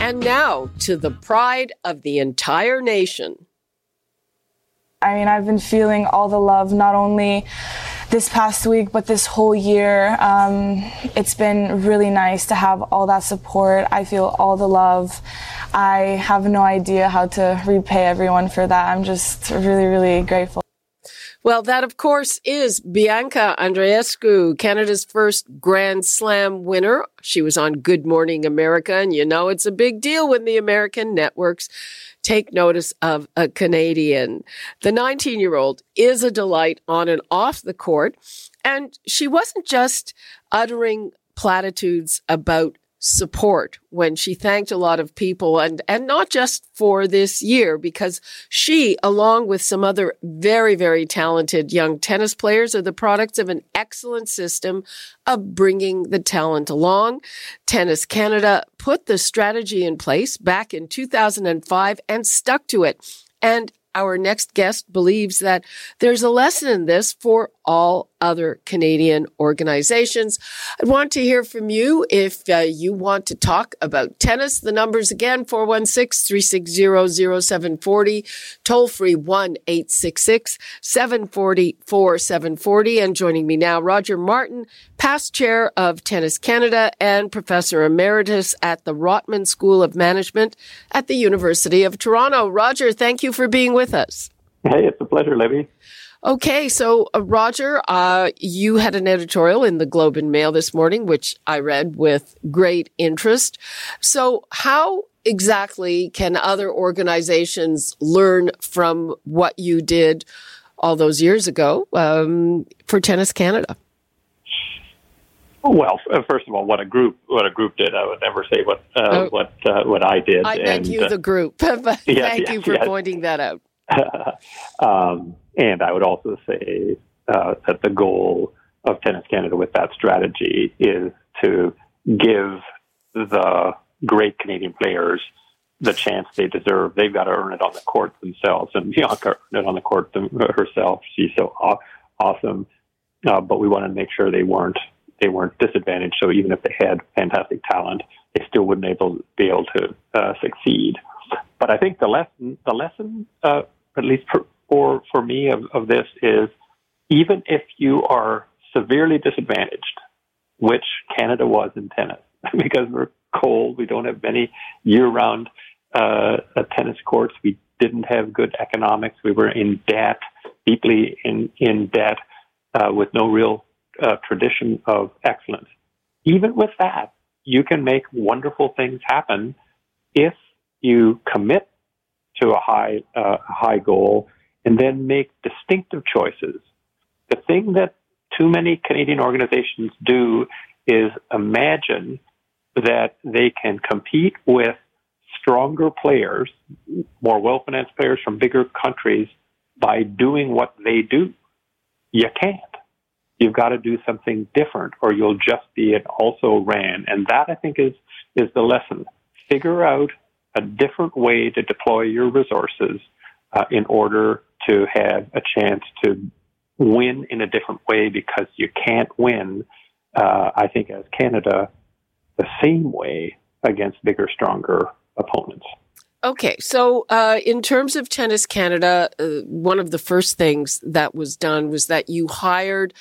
And now to the pride of the entire nation. I mean, I've been feeling all the love, not only this past week, but this whole year. Um, it's been really nice to have all that support. I feel all the love. I have no idea how to repay everyone for that. I'm just really, really grateful. Well, that of course is Bianca Andreescu, Canada's first Grand Slam winner. She was on Good Morning America, and you know it's a big deal when the American networks take notice of a Canadian. The 19 year old is a delight on and off the court, and she wasn't just uttering platitudes about support when she thanked a lot of people and, and not just for this year because she, along with some other very, very talented young tennis players are the products of an excellent system of bringing the talent along. Tennis Canada put the strategy in place back in 2005 and stuck to it. And our next guest believes that there's a lesson in this for all other Canadian organizations. I'd want to hear from you if uh, you want to talk about tennis. The numbers again, 416-360-0740, toll free 1-866-740-4740. And joining me now, Roger Martin, past chair of Tennis Canada and professor emeritus at the Rotman School of Management at the University of Toronto. Roger, thank you for being with us. Hey, it's a pleasure, Libby. Okay, so uh, Roger, uh, you had an editorial in the Globe and Mail this morning, which I read with great interest. So, how exactly can other organizations learn from what you did all those years ago um, for Tennis Canada? Well, first of all, what a group what a group did. I would never say what uh, oh, what uh, what I did. I meant you, the group. but yes, thank yes, you for yes. pointing that out. um, and I would also say uh, that the goal of Tennis Canada with that strategy is to give the great Canadian players the chance they deserve. They've got to earn it on the court themselves, and Bianca earned it on the court herself. She's so awesome, uh, but we want to make sure they weren't they weren't disadvantaged. So even if they had fantastic talent, they still wouldn't able be able to uh, succeed. But I think the lesson the lesson, uh, at least for, for, for me of, of this is even if you are severely disadvantaged, which Canada was in tennis, because we're cold, we don't have many year-round uh, uh, tennis courts, we didn't have good economics, we were in debt, deeply in in debt, uh, with no real uh, tradition of excellence. Even with that, you can make wonderful things happen if you commit to a high uh, high goal and then make distinctive choices. The thing that too many Canadian organizations do is imagine that they can compete with stronger players, more well financed players from bigger countries by doing what they do. You can't. You've got to do something different or you'll just be an also ran. And that I think is, is the lesson. Figure out a different way to deploy your resources uh, in order to have a chance to win in a different way because you can't win, uh, I think, as Canada, the same way against bigger, stronger opponents. Okay, so uh, in terms of Tennis Canada, uh, one of the first things that was done was that you hired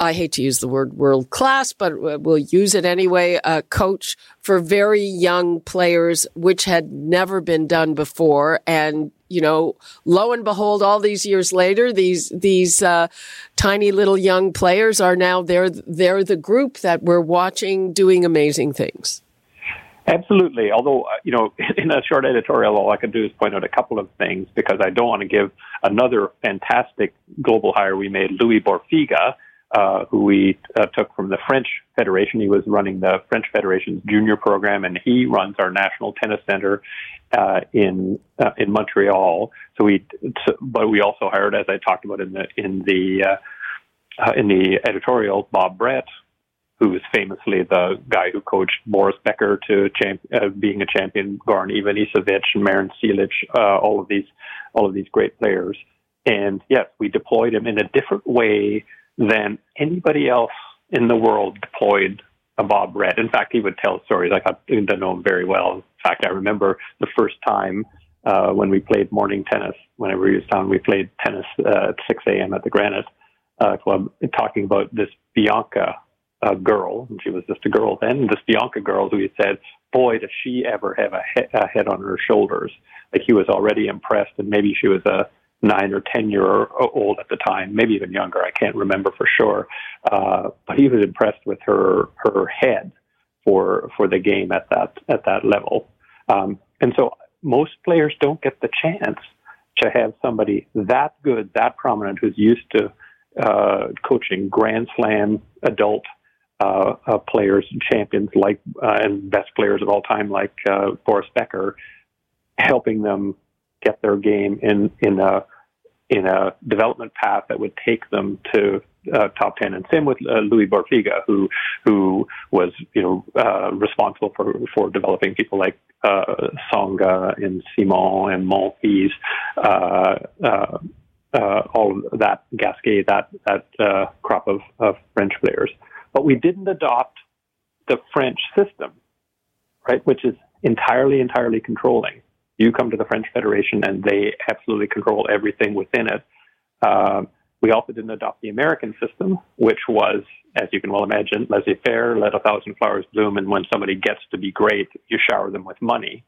I hate to use the word world class, but we'll use it anyway, a coach for very young players, which had never been done before. And, you know, lo and behold, all these years later, these, these, uh, tiny little young players are now, they're, they're the group that we're watching doing amazing things. Absolutely. Although, uh, you know, in a short editorial, all I can do is point out a couple of things because I don't want to give another fantastic global hire we made, Louis Borfiga, uh, who we uh, took from the French Federation. He was running the French Federation's junior program, and he runs our national tennis center uh, in uh, in Montreal. So we, but we also hired, as I talked about in the in the uh, uh, in the editorial, Bob Brett, who is famously the guy who coached Boris Becker to champ, being a champion, Goran Ivanisevic and Marin Cilic, uh, all of these, all of these great players. And yes, we deployed him in a different way than anybody else in the world deployed a Bob Brett. In fact, he would tell stories. I got to know him very well. In fact, I remember the first time uh, when we played morning tennis. Whenever he was down, we played tennis uh, at 6 a.m. at the Granite uh, Club, talking about this Bianca uh, girl, and she was just a girl then. This Bianca girl who he said, "Boy, does she ever have a, he- a head on her shoulders!" Like he was already impressed, and maybe she was a nine or ten year old at the time, maybe even younger. I can't remember for sure, uh, but he was impressed with her her head for for the game at that at that level. Um, and so most players don't get the chance to have somebody that good, that prominent, who's used to uh, coaching Grand Slam adult uh, uh, players and champions like uh, and best players of all time like uh, Boris Becker, helping them get their game in in a in a development path that would take them to uh, top ten. And same with uh, Louis Borfiga, who who was you know uh, responsible for for developing people like uh, Tsonga and Simon and Monfils, uh, uh, all of that Gasquet, that that crop of, of French players. But we didn't adopt the French system, right, which is entirely entirely controlling. You come to the French Federation and they absolutely control everything within it. Um, we also didn't adopt the American system, which was, as you can well imagine, laissez faire, let a thousand flowers bloom, and when somebody gets to be great, you shower them with money.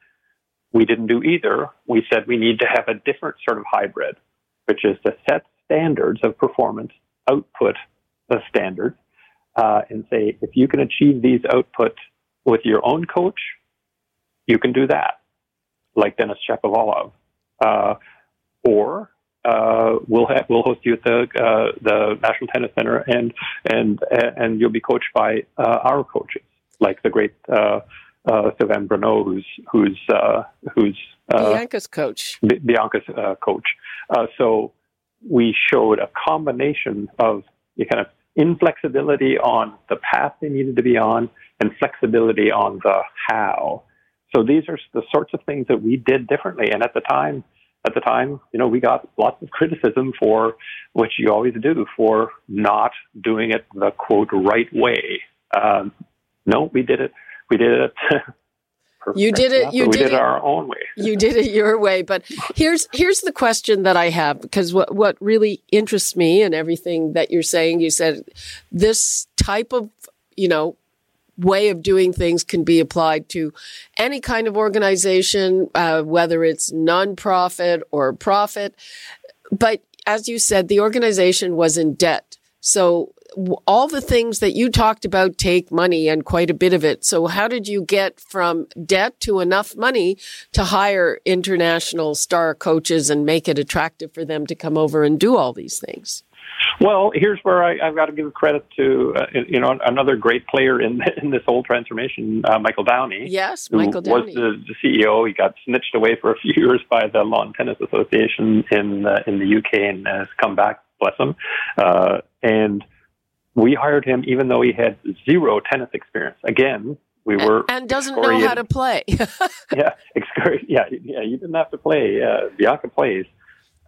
We didn't do either. We said we need to have a different sort of hybrid, which is to set standards of performance, output the standards, uh, and say, if you can achieve these outputs with your own coach, you can do that like Denis Shapovalov. Uh, or uh, we'll have, we'll host you at the uh, the National Tennis Center, and and and you'll be coached by uh, our coaches, like the great uh, uh, Sylvain Bruneau, who's who's uh, who's uh, Bianca's coach. B- Bianca's uh, coach. Uh, so we showed a combination of you kind of inflexibility on the path they needed to be on, and flexibility on the how. So these are the sorts of things that we did differently. And at the time, at the time, you know, we got lots of criticism for, which you always do, for not doing it the quote right way. Um, no, we did it. We did it. you did it. You we did, did it our own way. you did it your way. But here's here's the question that I have because what what really interests me and everything that you're saying, you said this type of you know way of doing things can be applied to any kind of organization, uh, whether it's nonprofit or profit. But as you said, the organization was in debt. So all the things that you talked about take money and quite a bit of it. So how did you get from debt to enough money to hire international star coaches and make it attractive for them to come over and do all these things? Well, here's where I, have got to give credit to uh, you know another great player in in this whole transformation, uh, Michael Downey. Yes, Michael Downey was the, the, CEO. He got snitched away for a few years by the Lawn Tennis Association in uh, in the UK and has come back. Bless him. Uh, and we hired him even though he had zero tennis experience. Again, we were and, doesn't know how to play. yeah, yeah, yeah. You didn't have to play. Uh, Bianca plays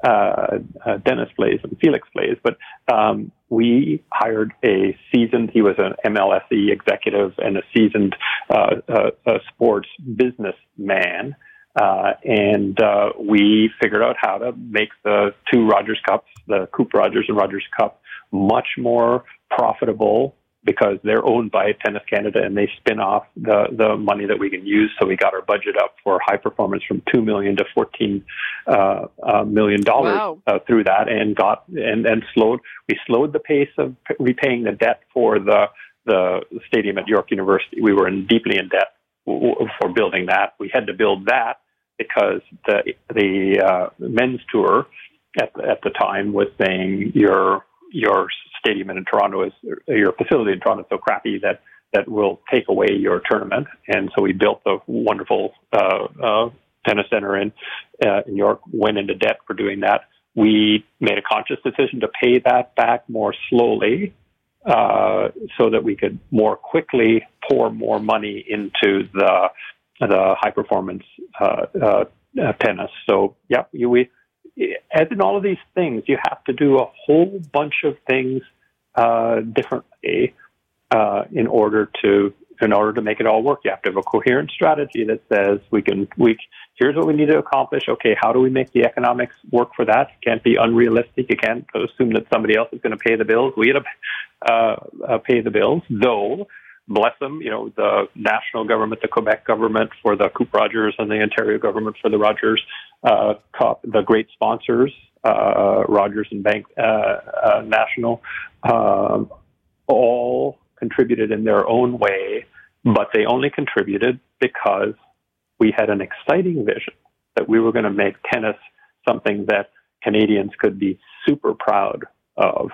uh, uh, Denis plays and Felix plays, but um, we hired a seasoned, he was an MLSE executive and a seasoned uh, uh, sports businessman. Uh, and uh, we figured out how to make the two Rogers Cups, the Coupe Rogers and Rogers Cup, much more profitable because they're owned by Tennis Canada and they spin off the, the money that we can use. So we got our budget up for high performance from two million to fourteen uh, uh, million dollars wow. uh, through that, and got and and slowed. We slowed the pace of repaying the debt for the the stadium at York University. We were in, deeply in debt for building that. We had to build that because the the uh, men's tour at at the time was saying you're your stadium in Toronto is your facility in Toronto is so crappy that that will take away your tournament. And so we built the wonderful uh, uh, tennis center in uh, in York. Went into debt for doing that. We made a conscious decision to pay that back more slowly uh, so that we could more quickly pour more money into the the high performance uh, uh, tennis. So yeah, we as in all of these things, you have to do a whole bunch of things uh, differently uh, in order to in order to make it all work. You have to have a coherent strategy that says we can we here's what we need to accomplish. Okay, how do we make the economics work for that? It can't be unrealistic. You can't assume that somebody else is going to pay the bills. We got to uh, uh, pay the bills, though. Bless them, you know, the national government, the Quebec government for the Coupe Rogers and the Ontario government for the Rogers uh, Cup, the great sponsors, uh, Rogers and Bank uh, uh, National, um, all contributed in their own way, but they only contributed because we had an exciting vision that we were going to make tennis something that Canadians could be super proud of.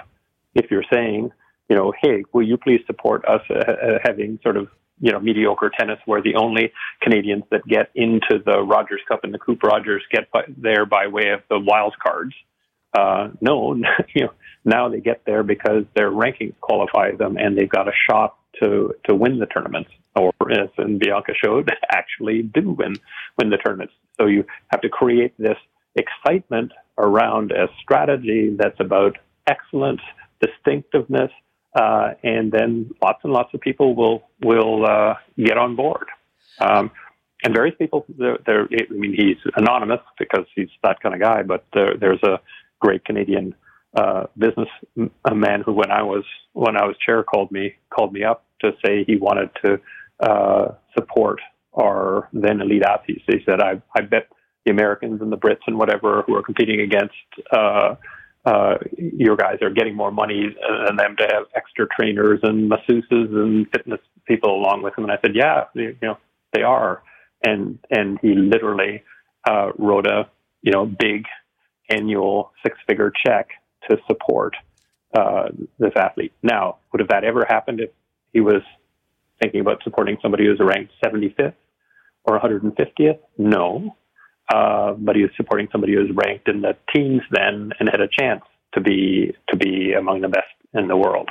If you're saying, you know, hey, will you please support us uh, uh, having sort of, you know, mediocre tennis where the only Canadians that get into the Rogers Cup and the Coupe Rogers get by, there by way of the wild cards? Uh, no, you know, now they get there because their rankings qualify them and they've got a shot to, to win the tournaments or as in Bianca showed, actually do win win the tournaments. So you have to create this excitement around a strategy that's about excellence, distinctiveness, uh, and then lots and lots of people will will uh, get on board. Um, and various people, they're, I mean, he's anonymous because he's that kind of guy. But there, there's a great Canadian uh, business a man who, when I was when I was chair, called me called me up to say he wanted to uh, support our then elite athletes. He said, I, I bet the Americans and the Brits and whatever who are competing against uh, uh, your guys are getting more money than them to have extra trainers and masseuses and fitness people along with them. And I said, yeah, you know, they are. And, and he literally, uh, wrote a, you know, big annual six figure check to support, uh, this athlete. Now, would have that ever happened if he was thinking about supporting somebody who's ranked 75th or 150th? No. Uh, but he was supporting somebody who was ranked in the teens then and had a chance to be to be among the best in the world.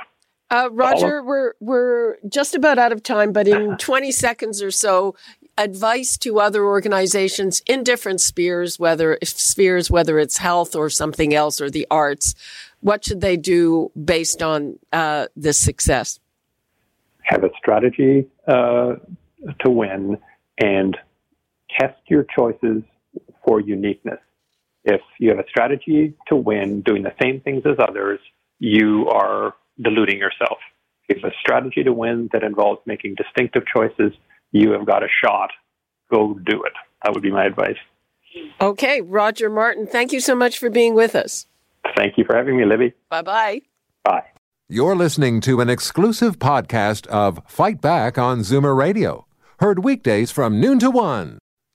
Uh, Roger, we're we're just about out of time, but in 20 seconds or so, advice to other organizations in different spheres, whether spheres, whether it's health or something else or the arts, what should they do based on uh, this success? have a strategy uh, to win, and test your choices for uniqueness. If you have a strategy to win, doing the same things as others, you are deluding yourself. If you have a strategy to win that involves making distinctive choices, you have got a shot. Go do it. That would be my advice. Okay, Roger Martin, thank you so much for being with us. Thank you for having me, Libby. Bye-bye. Bye. You're listening to an exclusive podcast of Fight Back on Zoomer Radio, heard weekdays from noon to one.